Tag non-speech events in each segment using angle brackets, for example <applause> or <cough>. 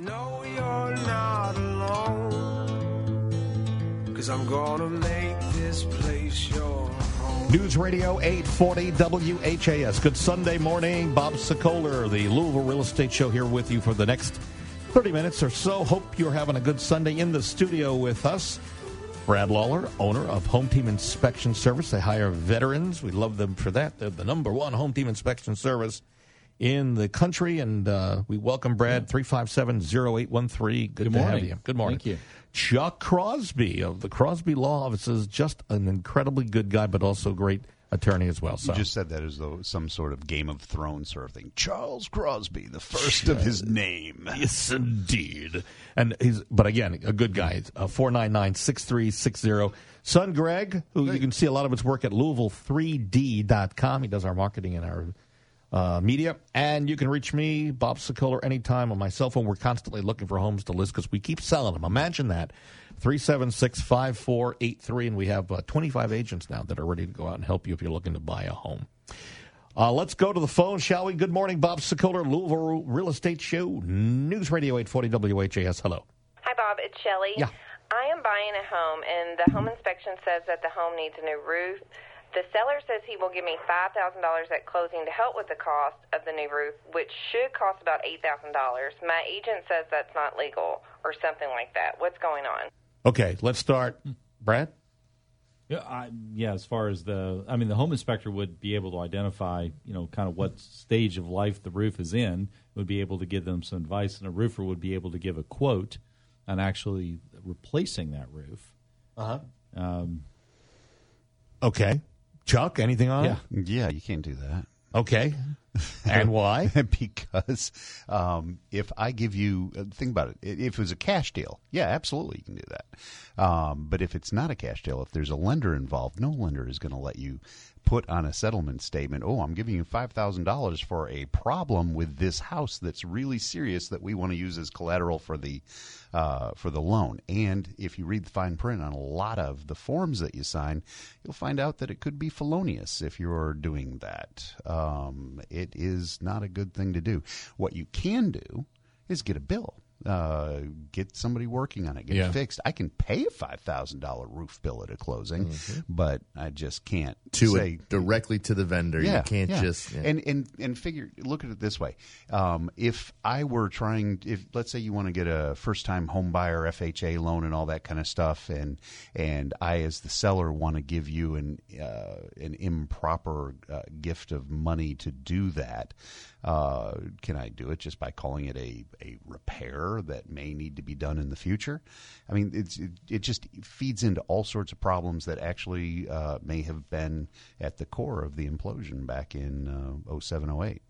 you're not alone. Cause I'm gonna make this place your. News Radio 840 WHAS. Good Sunday morning. Bob Sokoler, the Louisville Real Estate Show, here with you for the next 30 minutes or so. Hope you're having a good Sunday in the studio with us. Brad Lawler, owner of Home Team Inspection Service. They hire veterans. We love them for that. They're the number one home team inspection service in the country. And uh, we welcome Brad, 357 0813. Good, Good to have morning. you. Good morning. Thank you. Chuck Crosby of the Crosby Law Offices, just an incredibly good guy, but also great attorney as well. So You just said that as though some sort of Game of Thrones sort of thing. Charles Crosby, the first of his name. Yes, indeed. And he's, but again, a good guy. Uh, 499 6360. Son Greg, who you can see a lot of his work at Louisville3D.com. He does our marketing and our uh, media. And you can reach me, Bob Sokoler, anytime on my cell phone. We're constantly looking for homes to list because we keep selling them. Imagine that. 376 5483. And we have uh, 25 agents now that are ready to go out and help you if you're looking to buy a home. Uh, let's go to the phone, shall we? Good morning, Bob Sokoler, Louisville Real Estate Show, News Radio 840 WHAS. Hello. Hi, Bob. It's Shelley. Yeah. I am buying a home, and the home inspection says that the home needs a new roof. The seller says he will give me $5,000 at closing to help with the cost of the new roof, which should cost about $8,000. My agent says that's not legal or something like that. What's going on? Okay, let's start. Brad? Yeah, I, yeah. As far as the, I mean, the home inspector would be able to identify, you know, kind of what stage of life the roof is in. Would be able to give them some advice, and a roofer would be able to give a quote on actually replacing that roof. Uh-huh. Um, Okay. Chuck, anything on yeah, it? Yeah, you can't do that. Okay. <laughs> And why? <laughs> because um, if I give you, uh, think about it. If it was a cash deal, yeah, absolutely, you can do that. Um, but if it's not a cash deal, if there's a lender involved, no lender is going to let you put on a settlement statement, oh, I'm giving you $5,000 for a problem with this house that's really serious that we want to use as collateral for the uh, for the loan. And if you read the fine print on a lot of the forms that you sign, you'll find out that it could be felonious if you're doing that. Um, it is not a good thing to do. What you can do is get a bill. Uh, get somebody working on it, get Yeah. it fixed. I can pay a five thousand dollar roof bill at a closing, but I just can't to say directly to the vendor. yeah, you can't yeah. just yeah. and and and figure. Look at it this way: um, if I were trying, if let's say you want to get a first time home buyer FHA loan and all that kind of stuff, and and I as the seller want to give you an uh, an improper uh, gift of money to do that, uh, can I do it just by calling it a a repair that may need to be done in the future? I mean, it's it, it just feeds into all sorts of problems that actually uh, may have been at the core of the implosion back in uh, 07, 08.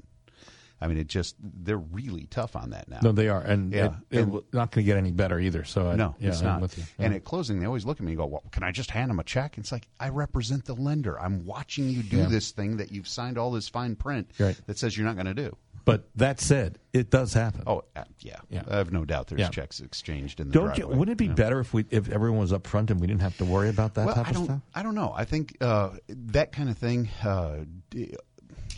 I mean, it just they're really tough on that now. No, they are. And Yeah. it, it's And- not going to get any better either. So I, No, yeah, it's not. with you. And at closing, they always look at me and go, "Well, can I just hand them a check?" It's like I represent the lender. I'm watching you do Yeah. this thing that you've signed all this fine print Right. that says you're not going to do. But that said, it does happen. Oh, uh, yeah. Yeah. I have no doubt there's Yeah. checks exchanged in the Don't you? Wouldn't it be Yeah. better if we if everyone was up front and we didn't have to worry about that well, type I of don't, stuff? I don't know. I think uh, that kind of thing uh,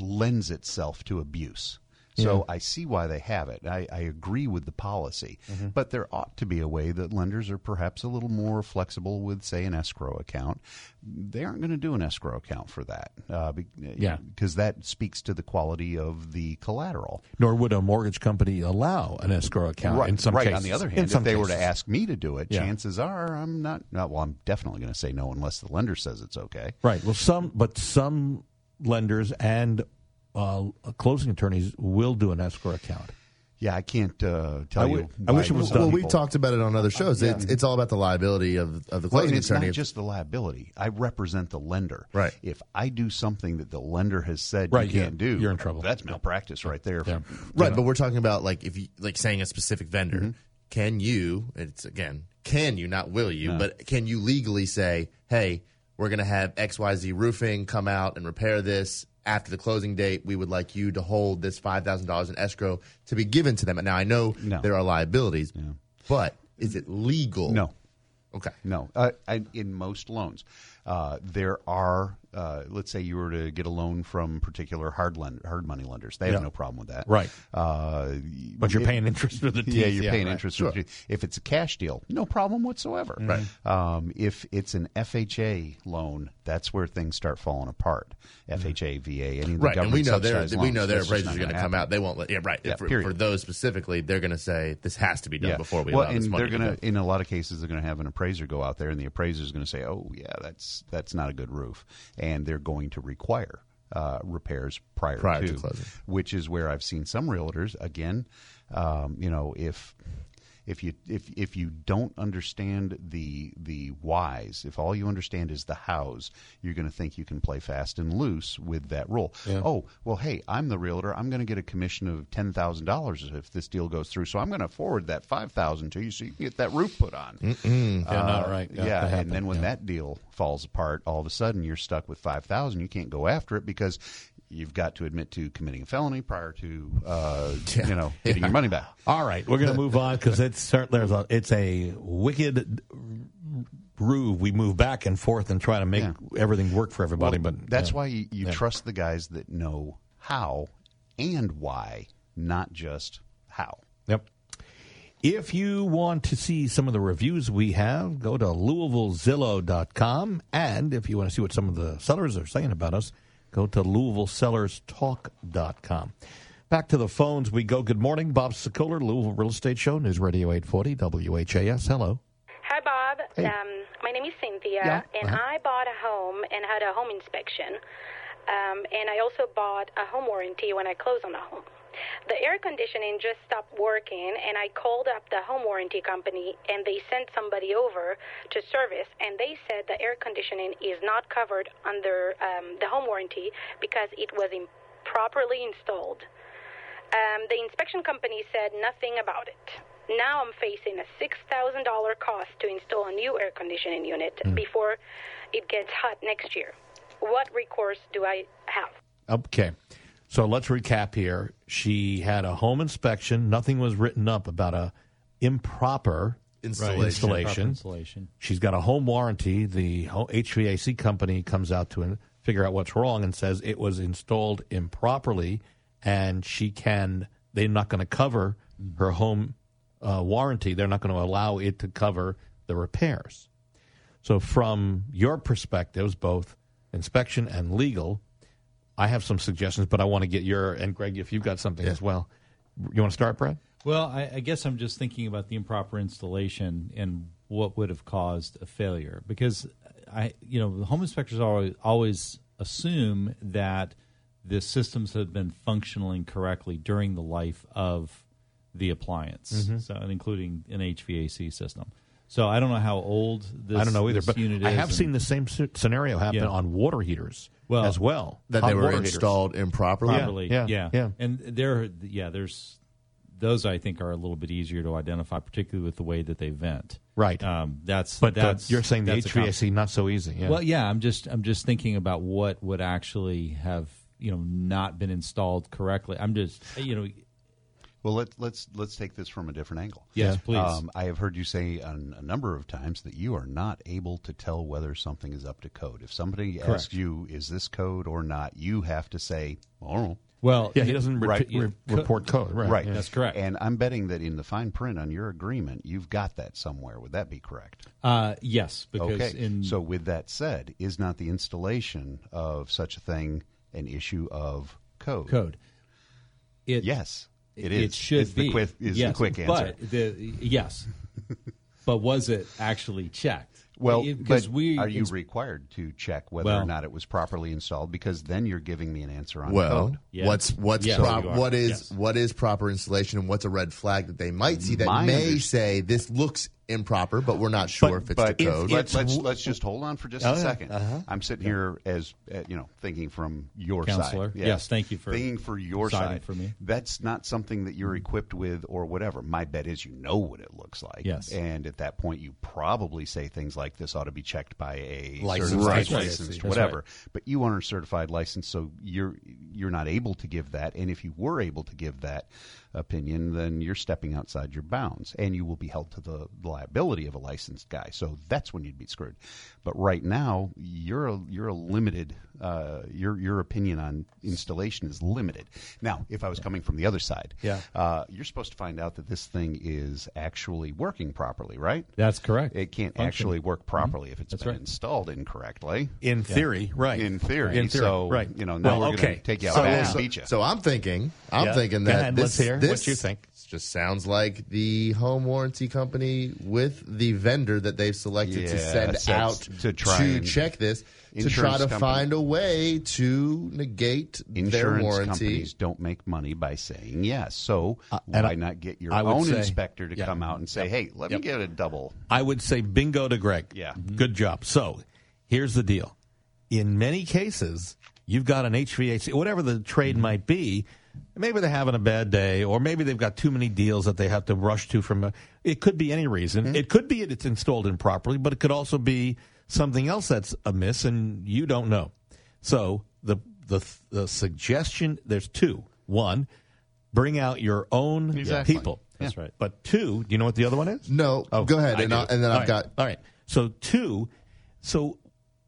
lends itself to abuse. So I see why they have it. I, I agree with the policy, Mm-hmm. but there ought to be a way that lenders are perhaps a little more flexible with, say, an escrow account. They aren't going to do an escrow account for that, uh, be, Yeah. because that speaks to the quality of the collateral. Nor would a mortgage company allow an escrow account right. in some right. cases. On the other hand, if they were to ask me to do it, Yeah. chances are I'm not. not well, I'm definitely going to say no unless the lender says it's okay. Right. Well, some, but some lenders and uh, closing attorneys will do an escrow account. Yeah, I can't uh, tell I you. would- I wish it was done. well, we've talked about it on other shows. It's, it's all about the liability of of the Well, closing and it's attorney. not just the liability. I represent the lender. Right. If I do something that the lender has said Right, you can't yeah, do, you're in trouble. That's malpractice right there. Yeah. right, but we're talking about like if you like saying a specific vendor. Mm-hmm. Can you? It's again, can you? Not will you? But can you legally say, hey, we're going to have X Y Z roofing come out and repair this. After the closing date, we would like you to hold this five thousand dollars in escrow to be given to them. And now I know No. there are liabilities, but is it legal? No. Okay. No, uh, I, in most loans, uh, there are uh, let's say you were to get a loan from particular hard lend, hard money lenders, they have Yeah. no problem with that, Right. Uh, But you're it- paying interest for the deal. <laughs> yeah, you're paying right. interest. for the- If it's a cash deal, no problem whatsoever. Right. Um, if it's an FHA loan, that's where things start falling apart. FHA, VA, any of the Right, and we government know their subsidized we know their that's just appraisers not are going to gonna come happen. out. They won't let. Yeah, right. Yeah, for, period. for those specifically, they're going to say this has to be done before we well, allow this and money. they're to gonna go. in a lot of cases they're gonna have an appraiser go out there, and the appraiser is gonna say, "Oh, yeah, that's that's not a good roof," and they're going to require uh, repairs prior, Prior to closing. which is where I've seen some realtors again. Um, you know, if if you if if you don't understand the the whys, if all you understand is the hows, you're going to think you can play fast and loose with that rule. Oh, well, hey, I'm the realtor. I'm going to get a commission of ten thousand dollars if this deal goes through. So I'm going to forward that five thousand to you so you can get that roof put on. Yeah, uh, not right. Yeah, that and then when Yeah. that deal falls apart, all of a sudden you're stuck with five thousand. You can't go after it because you've got to admit to committing a felony prior to <laughs> uh, you know getting your money back. <laughs> All right, we're going to move on because it's cer- there's a it's a wicked groove. We move back and forth and try to make Yeah. everything work for everybody. Well, but that's yeah. why you, you trust the guys that know how and why, not just how. Yep. If you want to see some of the reviews we have, go to LouisvilleZillow.com. And if you want to see what some of the sellers are saying about us, go to LouisvilleSellersTalk.com. Back to the phones we go. Good morning, Bob Sokoler, Louisville Real Estate Show, News Radio 840, WHAS. Hello. Hi, Bob. Hey. Um, my name is Cynthia, Yeah, and uh-huh. I bought a home and had a home inspection. Um, and I also bought a home warranty when I closed on the home. The air conditioning just stopped working, and I called up the home warranty company, and they sent somebody over to service, and they said the air conditioning is not covered under um, the home warranty because it was improperly installed. Um, the inspection company said nothing about it. Now I'm facing a $6,000 cost to install a new air conditioning unit before it gets hot next year. What recourse do I have? Okay. So let's recap here. She had a home inspection. Nothing was written up about a improper Installation. installation. Installation. She's got a home warranty. The HVAC company comes out to figure out what's wrong and says it was installed improperly, and she can. They're not going to cover her home uh, warranty. They're not going to allow it to cover the repairs. So, from your perspectives, both inspection and legal, I have some suggestions, but I want to get your and Greg, if you've got something as well. You want to start, Brad? Well, I, I guess I'm just thinking about the improper installation and what would have caused a failure because I, you know, the home inspectors always always assume that the systems have been functioning correctly during the life of the appliance, Mm-hmm. so and including an HVAC system. So I don't know how old this I don't know either, but unit I have and- seen the same scenario happen Yeah. on water heaters Well, as well. that Hot they were water heaters. installed improperly. properly. Yeah, Yeah, yeah. And there, yeah, there's those I think are a little bit easier to identify, particularly with the way that they vent. Right. Um, that's But that's you're saying the that's a HVAC not so easy. Yeah. Well, yeah, I'm just I'm just thinking about what would actually have you know not been installed correctly. I'm just you know Well, let's let's let's take this from a different angle. yes, please. Um, I have heard you say on a number of times that you are not able to tell whether something is up to code. If somebody asks you, "Is this code or not?" you have to say, "I well, yeah, he doesn't re- Right. re- report code. Right. Right. yeah. That's correct. And I'm betting that in the fine print on your agreement, you've got that somewhere. Would that be correct? Uh, yes, because okay. in so, with that said, is not the installation of such a thing an issue of code? code, it Yes, it it is. should It's the be quick- is the yes, quick answer. But the yes, <laughs> but was it actually checked? Well, It- but we are you required to check whether Well- or not it was properly installed? Because then you're giving me an answer on Well, code. Yeah. what's what's Yes, prop- what is Yes. what is proper installation and what's a red flag that they might see that My may say this looks improper, but we're not sure if it's but the if code. it- let's, let's let's just hold on for just Oh, a yeah. 2nd Uh-huh. I'm sitting here as uh, you know thinking from your Counselor. side. Yes, thank you for thinking for your side. for me. That's not something that you're equipped with or whatever. My bet is you know what it looks like. Yes. and at that point you probably say things like this ought to be checked by a Licensed Right. licensed whatever. right. But you aren't a certified license, so you're you're not able to give that. And if you were able to give that opinion, then you're stepping outside your bounds, and you will be held to the liability of a licensed guy. So that's when you'd be screwed. But right now, you're a, you're a limited. Uh, your your opinion on installation is limited. Now, if I was coming from the other side, Yeah. uh, you're supposed to find out that this thing is actually working properly, right? That's correct. It can't Functioning. actually work properly if it's That's been right. installed incorrectly. In theory, right? In theory, In theory, so right? you know now Well, we're okay. going to take you out So- back so- and beat you. So I'm thinking, I'm Yeah. thinking that ahead, this, let's hear what this you think. just sounds like the home warranty company with the vendor that they've selected to send so out to try to check this to try to company- find a way to negate their Insurance warranty. companies don't make money by saying yes. So uh, and why I- not get your I own say- inspector to yeah. come out and say, Yep. "Hey, let Yep. me get a double." I would say bingo to Greg. Yeah. Mm-hmm. Good job. So here's the deal. In many cases, you've got an HVAC, whatever the trade mm-hmm. might be. Maybe they're having a bad day, or maybe they've got too many deals that they have to rush to from. A, it could be any reason. Mm-hmm. It could be it's installed improperly, but it could also be something else that's amiss, and you don't know. So the the the suggestion there's two. One, bring out your own Exactly. people. That's right. But two, do you know what the other one is? No, Oh, go ahead, I and. I, and then All I've right. got all right. So two, so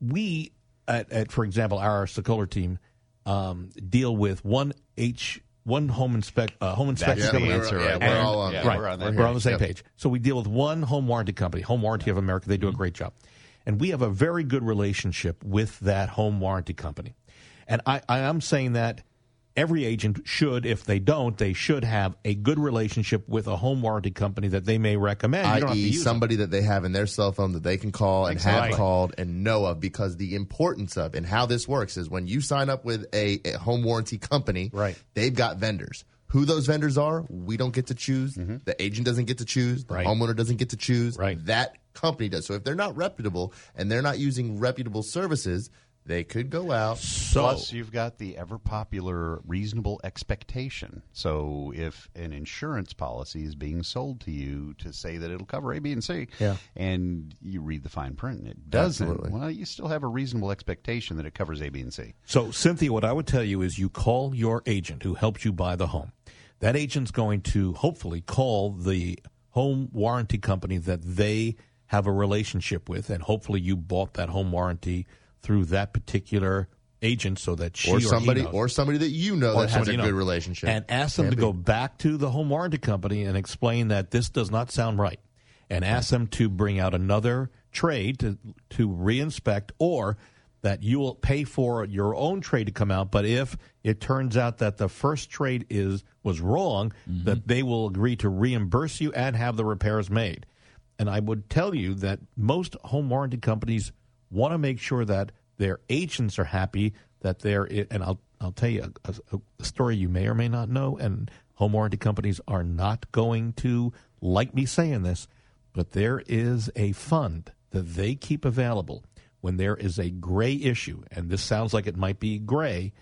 we at, at for example our Sokoler team um, deal with one H one home inspect uh, home inspection That's the company. answer yeah, right we're there. all on Yeah, right, we're on we're on the same Yep. page. So we deal with one home warranty company, Home Warranty of America. They do a great job, and we have a very good relationship with that home warranty company. And I, I am saying that every agent should, if they don't, they should have a good relationship with a home warranty company that they may recommend. You don't have to i.e., use them. somebody that they have in their cell phone that they can call and Exactly. have called and know of. Because the importance of and how this works is when you sign up with a, a home warranty company, Right. They've got vendors. Who those vendors are, we don't get to choose. The agent doesn't get to choose. The Mm-hmm. Right. homeowner doesn't get to choose. Right. That company does. So if they're not reputable and they're not using reputable services, they could go out. So Plus, you've got the ever popular reasonable expectation. So, if an insurance policy is being sold to you to say that it'll cover A, B, and C, Yeah. and you read the fine print and it doesn't, Absolutely. well, you still have a reasonable expectation that it covers A, B, and C. So, Cynthia, what I would tell you is you call your agent who helped you buy the home. That agent's going to hopefully call the home warranty company that they have a relationship with, and hopefully you bought that home warranty through that particular agent so that she Or or, somebody, or somebody that you know that has a you know. good relationship, And ask them to be. go back to the home warranty company and explain that this does not sound right. And ask them to bring out another trade to to reinspect or that you will pay for your own trade to come out, but if it turns out that the first trade is was wrong, that mm-hmm. they will agree to reimburse you and have the repairs made. And I would tell you that most home warranty companies want to make sure that their agents are happy that they're and I'll I'll tell you a, a, a story you may or may not know and home warranty companies are not going to like me saying this but there is a fund that they keep available when there is a gray issue. And this sounds like it might be gray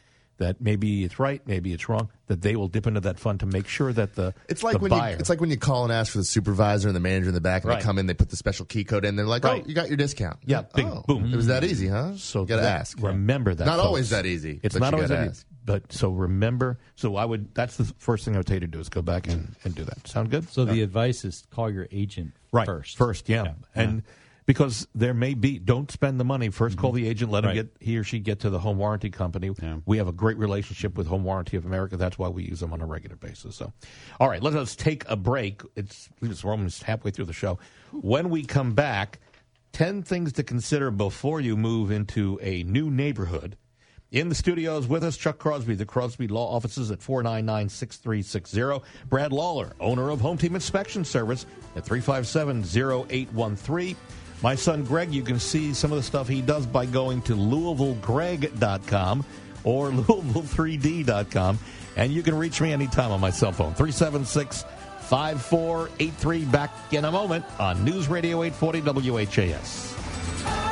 that maybe it's right maybe it's wrong that they will dip into that fund to make sure that the It's like the when buyer you it's like when you call and ask for the supervisor and the manager in the back, and Right. they come in, they put the special key code in. They're like, Right. "Oh, you got your discount." Yeah, big oh, boom. It was that easy, huh? So you got to ask. Remember that. Not folks. always that easy. It's but not you always that ask. easy. But so remember. So I would. That's the first thing I would tell you to do is go back and, and do that. Sound good? So the advice is call your agent right first. First, yeah. Yeah. And because there may be, don't spend the money. 1st call mm-hmm. the agent. Let him Right. get he or she get to the home warranty company. We have a great relationship with Home Warranty of America. That's why we use them on a regular basis. So, all right, let us take a break. It's we're almost halfway through the show. When we come back, ten things to consider before you move into a new neighborhood. In the studios with us, Chuck Crosby, the Crosby Law Offices at 499 6360. Brad Lawler, owner of Home Team Inspection Service at 357 0813. My son Greg, you can see some of the stuff he does by going to LouisvilleGreg.com or <laughs> Louisville3D.com. And you can reach me anytime on my cell phone, 376 5483. Back in a moment on News Radio 840 WHAS.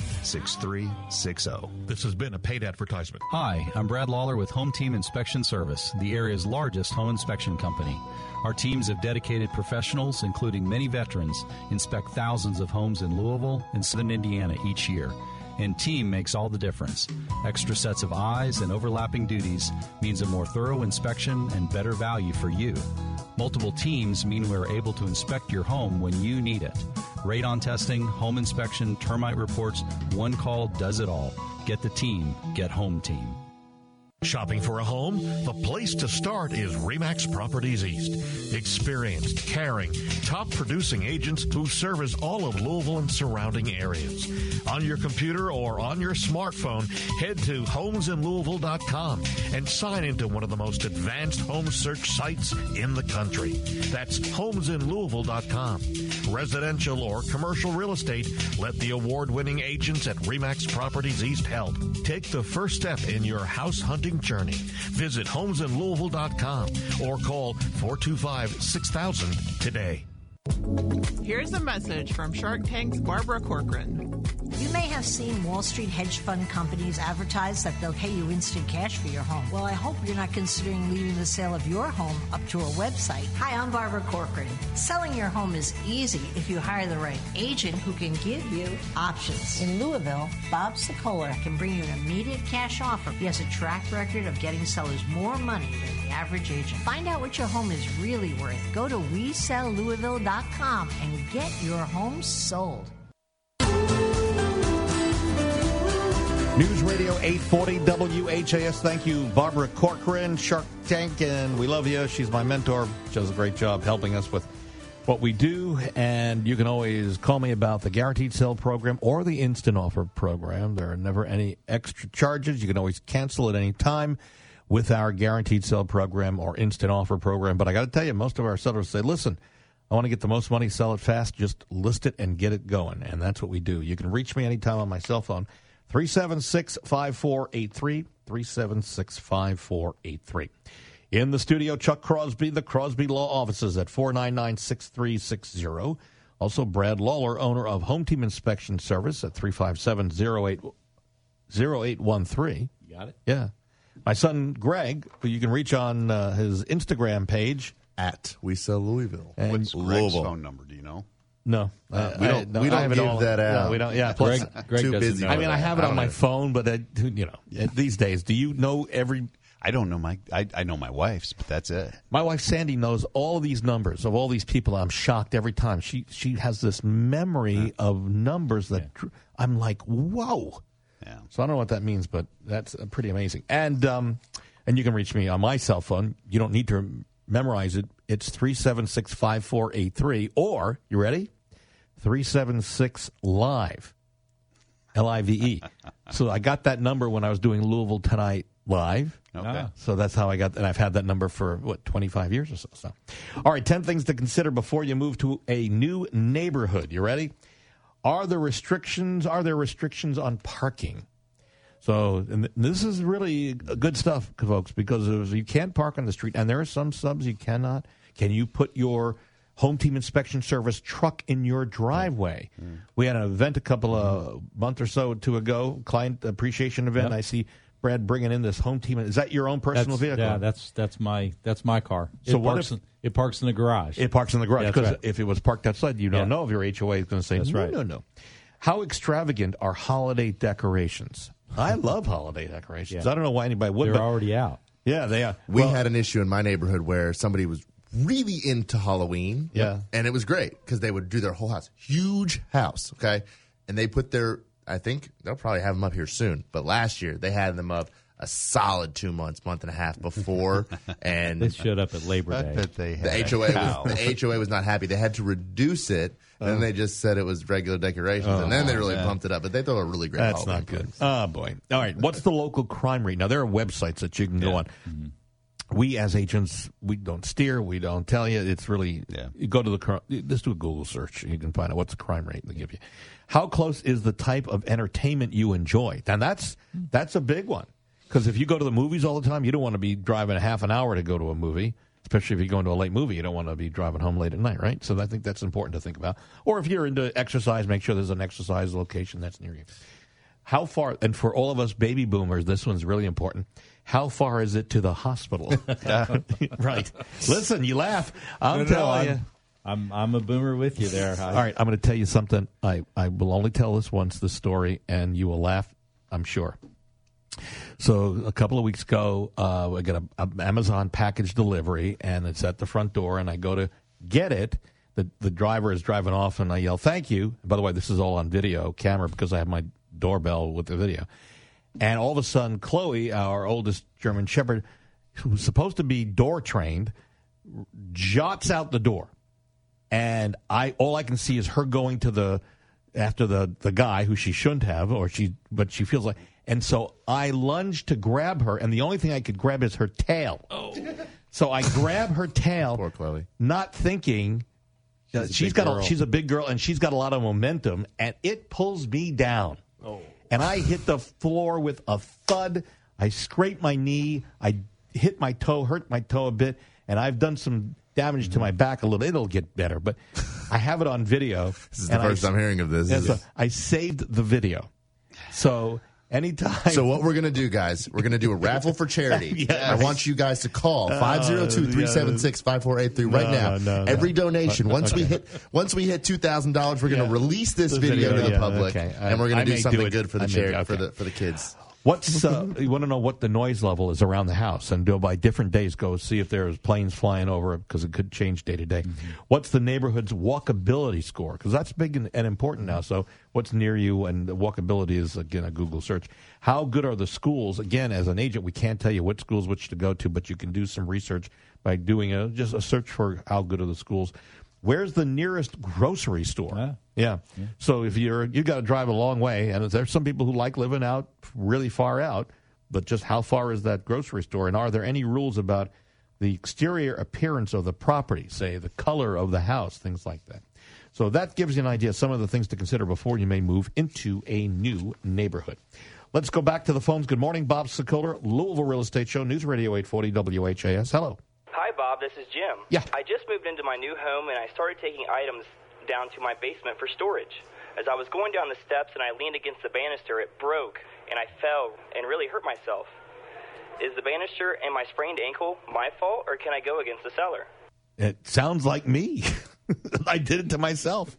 6360. This has been a paid advertisement. Hi, I'm Brad Lawler with Home Team Inspection Service, the area's largest home inspection company. Our teams of dedicated professionals, including many veterans, inspect thousands of homes in Louisville and Southern Indiana each year. And team makes all the difference. Extra sets of eyes and overlapping duties means a more thorough inspection and better value for you. Multiple teams mean we're able to inspect your home when you need it. Radon testing, home inspection, termite reports, one call does it all. Get the team, get home team. Shopping for a home? The place to start is Remax Properties East. Experienced, caring, top producing agents who service all of Louisville and surrounding areas. On your computer or on your smartphone, head to homesinlouisville.com and sign into one of the most advanced home search sites in the country. That's homesinlouisville.com. Residential or commercial real estate, let the award winning agents at Remax Properties East help. Take the first step in your house hunting journey. Visit homesinlouisville.com or call 425 6000 today. Here's a message from Shark Tank's Barbara Corcoran. You may have seen Wall Street hedge fund companies advertise that they'll pay you instant cash for your home. Well, I hope you're not considering leaving the sale of your home up to a website. Hi, I'm Barbara Corcoran. Selling your home is easy if you hire the right agent who can give you options. In Louisville, Bob Sokoler can bring you an immediate cash offer. He has a track record of getting sellers more money than the average agent. Find out what your home is really worth. Go to WeSellLouisville.com and get your home sold. News Radio 840 WHAS. Thank you, Barbara Corcoran, Shark Tank, and we love you. She's my mentor. She does a great job helping us with what we do. And you can always call me about the Guaranteed Sale program or the Instant Offer program. There are never any extra charges. You can always cancel at any time with our Guaranteed Sale program or Instant Offer program. But I got to tell you, most of our sellers say, listen, I want to get the most money, sell it fast, just list it and get it going. And that's what we do. You can reach me anytime on my cell phone. 376 5483. 376 5483. In the studio, Chuck Crosby, the Crosby Law Offices at 499 6360. Also, Brad Lawler, owner of Home Team Inspection Service at 357 0813. You got it? Yeah. My son, Greg, who you can reach on uh, his Instagram page. At We Sell Louisville. And What's Greg's Louisville. phone number? Do you know? No, Uh, we don't- no, we don't have it give all- that no, we don't. Yeah, plus, Greg, Greg Too busy. know I mean, I have it I on my know. phone, but I, you know, these days, do you know every? I don't know my. I, I know my wife's, but that's it. My wife Sandy knows all these numbers of all these people. I'm shocked every time. She she has this memory of numbers that dr- I'm like, whoa. Yeah. So I don't know what that means, but that's uh, pretty amazing. And um, and you can reach me on my cell phone. You don't need to memorize it. It's three seven six five four eight three, or you ready? Three seven six live, L I V E. <laughs> So I got that number when I was doing Louisville Tonight live. Okay. Ah. So that's how I got, and I've had that number for what twenty five years or so. So, all right, ten things to consider before you move to a new neighborhood. You ready? Are there restrictions? Are there restrictions on parking? So, and th- this is really good stuff, folks, because you can't park on the street, and there are some subs you cannot. Can you put your home team inspection service truck in your driveway? Mm. We had an event a couple of month or so two ago, client appreciation event. Yep. I see Brad bringing in this home team. Is that your own personal That's- vehicle? Yeah, that's that's my that's my car. So it parks if- in, it parks in the garage. It parks in the garage because right. if it was parked outside, you don't Yeah. know if your HOA is going to say That's no, right. no, no. How extravagant are holiday decorations? I love holiday decorations. Yeah. I don't know why anybody would. They're but already out. yeah, they are. We Well, had an issue in my neighborhood where somebody was really into Halloween. Yeah. And it was great because they would do their whole house. Huge house, okay? And they put their, I think they'll probably have them up here soon. But last year they had them up a solid two months, month and a half before. <laughs> and They showed up at Labor I Day. bet they the had HOA was, the HOA was not happy. They had to reduce it. Then oh. they just said it was regular decorations, and then they oh, really pumped it up. But they thought a really great. That's Halloween not good. place. Oh boy. All right. What's the local crime rate? Now there are websites that you can go on. Mm-hmm. We as agents, we don't steer. We don't tell you. It's really Yeah. you go to the cur- just do a Google search. You can find out what's the crime rate they give you. How close is the type of entertainment you enjoy? And that's hmm. that's a big one Because if you go to the movies all the time, you don't want to be driving a half an hour to go to a movie. Especially if you're going to a late movie, you don't want to be driving home late at night, right? So I think that's important to think about. Or if you're into exercise, make sure there's an exercise location that's near you. How far, and for all of us baby boomers, this one's really important. How far is it to the hospital? <laughs> <laughs> right. Listen, you laugh. I'm No, no, telling I'm- you. I'm I'm a boomer with you there. I- All right, I'm going to tell you something. I, I will only tell this once, the story, and you will laugh, I'm sure. So a couple of weeks ago, uh, I got a, a Amazon package delivery, and it's at the front door, and I go to get it. The the driver is driving off, and I yell, "Thank you!" By the way, this is all on video camera because I have my doorbell with the video. And all of a sudden, Chloe, our oldest German Shepherd, who's supposed to be door trained, jots out the door and I all I can see is her going to the after the the guy who she shouldn't have, or she but she feels like, and so I lunge to grab her, and the only thing I could grab is her tail. Oh. So I grab her tail, Poor Chloe. not thinking. that She's a she's big got girl. a, she's a big girl and she's got a lot of momentum and it pulls me down. Oh. And I hit the floor with a thud. I scrape my knee. I hit my toe, hurt my toe a bit, and I've done some damage to mm-hmm. my back a little. It'll get better, but I have it on video. <laughs> This is the and I- first I'm hearing of this. Yeah, so I saved the video. So anytime. So what we're gonna do, guys? We're gonna do a raffle for charity. <laughs> Yes. I want you guys to call uh, Oh, 502-376-5483 right No, now. no, no. Every donation. <laughs> Once we hit once we hit two thousand dollars, we're gonna Yeah. release this The video, video, to the yeah, public, okay. And we're gonna do may do something good for the charity for the for the kids. What's <laughs> uh, you want to know what the noise level is around the house, and go by different days. Go see if there's planes flying over because it could change day to day. What's the neighborhood's walkability score? Because that's big and, and important now. So what's near you, and the walkability is again a Google search. How good are the schools? Again, as an agent, we can't tell you what schools which to go to, but you can do some research by doing a just a search for how good are the schools. Where's the nearest grocery store? Yeah. So if you're you've got to drive a long way, and there's some people who like living out really far out, but just how far is that grocery store? And are there any rules about the exterior appearance of the property, say the color of the house, things like that? So that gives you an idea of some of the things to consider before you may move into a new neighborhood. Let's go back to the phones. Good morning, Bob Sokoler, Louisville Real Estate Show, News Radio 840 WHAS. Hello. Hi, Bob. This is Jim. Yeah. I just moved into my new home and I started taking items down to my basement for storage. As I was going down the steps and I leaned against the banister, it broke and I fell and really hurt myself. Is the banister and my sprained ankle my fault or can I go against the seller? It sounds like me. <laughs> I did it to myself.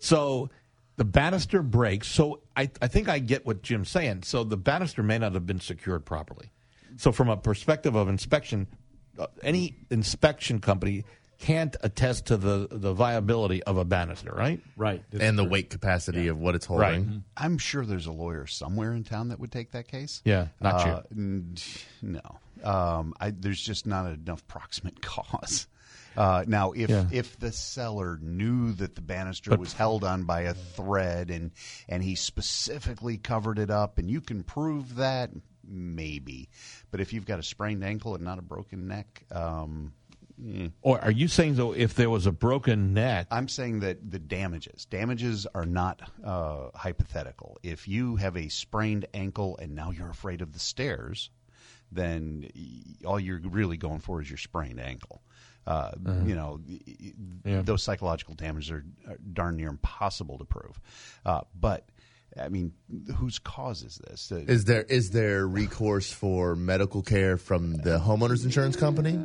So the banister breaks. So I, I think I get what Jim's saying. So the banister may not have been secured properly. So from a perspective of inspection, any inspection company can't attest to the, the viability of a banister, right? Right. and the weight capacity of what it's holding. I'm sure there's a lawyer somewhere in town that would take that case. Yeah, not you. Uh, n- No, um, I, there's just not enough proximate <laughs> cause. Uh, now, if Yeah. if the seller knew that the banister But- was held on by a thread and and he specifically covered it up, and you can prove that, maybe. But if you've got a sprained ankle and not a broken neck, um, mm. Or are you saying, though, if there was a broken neck, I'm saying that the damages damages are not uh, hypothetical. If you have a sprained ankle and now you're afraid of the stairs, then all you're really going for is your sprained ankle. Uh, You know, Yeah. those psychological damages are, are darn near impossible to prove. Uh, but I mean, whose cause is this? Uh, Is there is there recourse for medical care from the homeowners insurance company?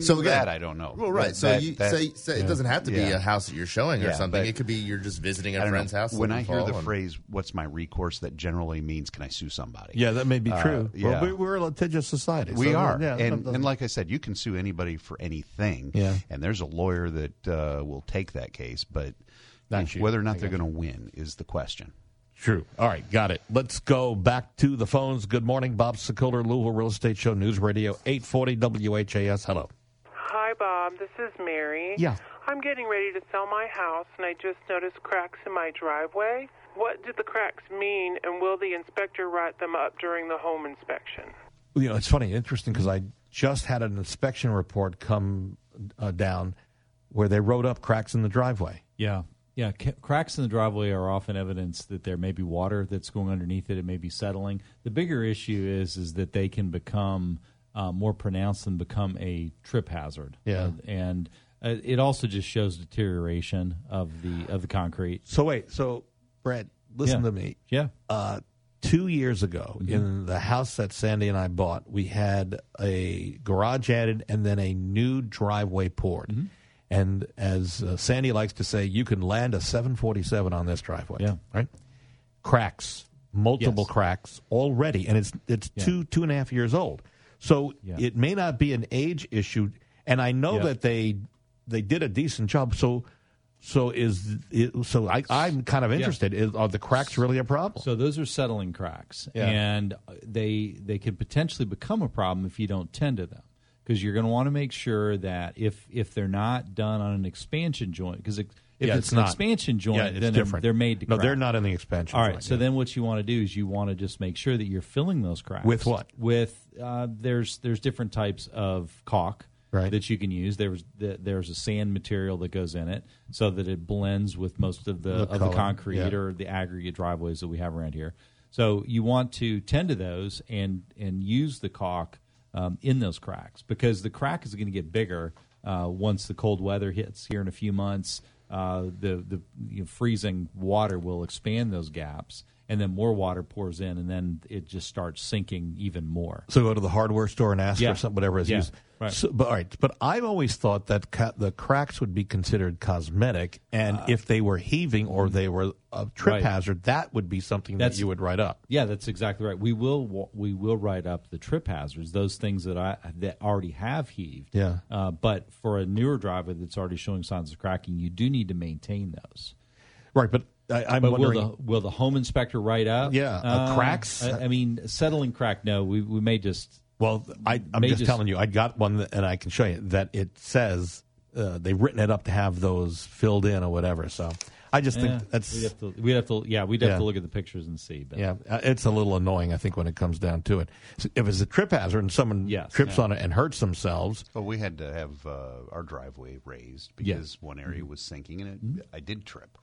So again, that I don't know. Well, right. That- so that- you that- say, say it doesn't have to be Yeah. a house that you're showing or Yeah, something. It could be you're just visiting a friend's know. house. When I hear the and- phrase "What's my recourse?" that generally means "Can I sue somebody?" yeah, that may be Uh, true. yeah. Well, we- we're a litigious society. We so, are, yeah, and and like I said, you can sue anybody for anything. Yeah. and there's a lawyer that uh, will take that case, but Not you. whether or not I they're going to win is the question. True. All right, got it. Let's go back to the phones. Good morning, Bob Sokoler, Louisville Real Estate Show, News Radio, 840 WHAS. Hello. Hi, Bob. This is Mary. Yeah. I'm getting ready to sell my house, and I just noticed cracks in my driveway. What do the cracks mean, and will the inspector write them up during the home inspection? You know, it's funny, interesting, because I just had an inspection report come uh, down where they wrote up cracks in the driveway. Yeah. Yeah, ca- cracks in the driveway are often evidence that there may be water that's going underneath it. It may be settling. The bigger issue is is that they can become uh, more pronounced and become a trip hazard. Yeah. Uh, and uh, it also just shows deterioration of the of the concrete. So wait, so Brad, listen Yeah. to me. Yeah. Uh, two years ago, in the house that Sandy and I bought, we had a garage added and then a new driveway poured. Mm-hmm. And as uh, Sandy likes to say, you can land a 747 on this driveway. Yeah. Right. Cracks, multiple Yes. cracks already, and it's it's Yeah. two two and a half years old. So Yeah. it may not be an age issue, and I know Yeah. that they they did a decent job. So. So is it, so I, I'm kind of interested. Is, are the cracks really a problem? So those are settling cracks, and they they could potentially become a problem if you don't tend to them. Because you're going to want to make sure that if if they're not done on an expansion joint, because if Yeah, it's, it's an not. expansion joint, Yeah, it's then they're- different. They're, made to. No, crack. they're not in the expansion All right. joint, so yeah. then what you want to do is you want to just make sure that you're filling those cracks With what? With uh, there's there's different types of caulk. Right. That you can use. There's the, there's a sand material that goes in it, so that it blends with most of the, The of the concrete or the aggregate driveways that we have around here. So you want to tend to those and and use the caulk um, in those cracks because the crack is going to get bigger uh, once the cold weather hits here in a few months. Uh, the the you know, freezing water will expand those gaps, and then more water pours in, and then it just starts sinking even more. So go to the hardware store and ask Yeah. for something, whatever is Yeah, used. right. So, but all right, but I've always thought that ca- the cracks would be considered cosmetic, and if they were heaving or they were a trip Uh, Right. hazard, that would be something that you would write up. Yeah, that's exactly right. We will we will write up the trip hazards, those things that I that already have heaved. Yeah. Uh, but for a newer driver that's already showing signs of cracking, you do need to maintain those. Right, but I, I'm but wondering. will the will the home inspector write up? Yeah, uh, cracks? I, I mean, settling crack. No, we we may just. well, I, I'm may just, telling you, I got one, that, and I can show you that it says uh, they've written it up to have those filled in or whatever. So I just Yeah, think that's we'd have to. We'd have to. Yeah, we'd have Yeah. to look at the pictures and see. But Yeah, uh, it's a little annoying, I think, when it comes down to it. So If it's a trip hazard and someone Yes, trips yeah. on it and hurts themselves, Well, we had to have uh, our driveway raised because one area was sinking, and it, I did trip.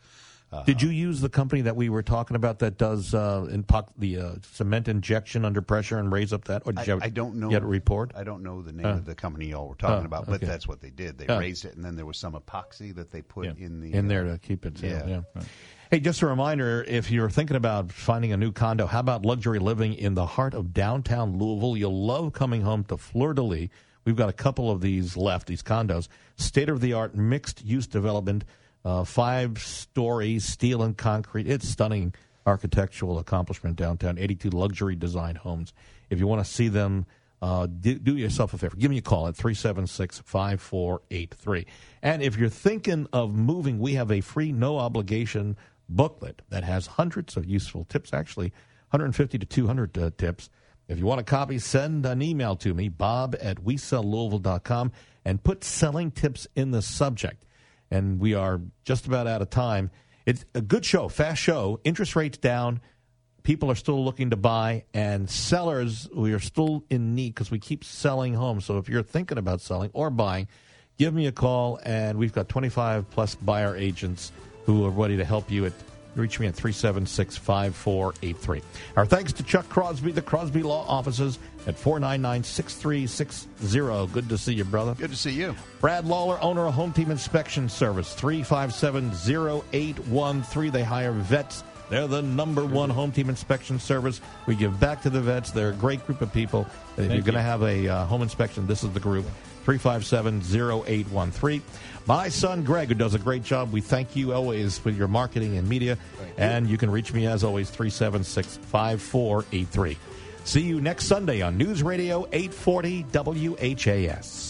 Uh, did you use the company that we were talking about that does uh, in po- the uh, cement injection under pressure and raise up that? Or did I, you have, I don't know. Had a report? I don't know the name Uh. of the company y'all were talking about, but okay. that's what they did. They raised it, and then there was some epoxy that they put in the in uh, there to keep it yeah. Yeah. Hey, just a reminder: if you're thinking about finding a new condo, how about luxury living in the heart of downtown Louisville? You'll love coming home to Fleur de Lis. We've got a couple of these left, these condos, state of the art mixed use development, uh, five stories, steel and concrete. It's stunning architectural accomplishment downtown. 82 luxury design homes. If you want to see them. Uh, do, do yourself a favor. Give me a call at 376 5483. And if you're thinking of moving, we have a free, no obligation booklet that has hundreds of useful tips, actually 150 to 200 uh, tips. If you want a copy, send an email to me, bob at wesellouisville.com, and put selling tips in the subject. And we are just about out of time. It's a good show, fast show, interest rates down people are still looking to buy, and sellers, we are still in need because we keep selling homes. So if you're thinking about selling or buying, give me a call, and we've got 25 plus buyer agents who are ready to help you. At reach me at 376 5483. Our thanks to Chuck Crosby, the Crosby Law Offices at 499 6360. Good to see you, brother. Good to see you. Brad Lawler, owner of Home Team Inspection Service, 357 0813. They hire vets. They're the number one home team inspection service. We give back to the vets. They're a great group of people. And if Thank you're going to you. have a uh, home inspection, this is the group 357 0813. My son Greg, who does a great job, we thank you always with your marketing and media. And you can reach me as always 376 5483. See you next Sunday on News Radio 840 WHAS.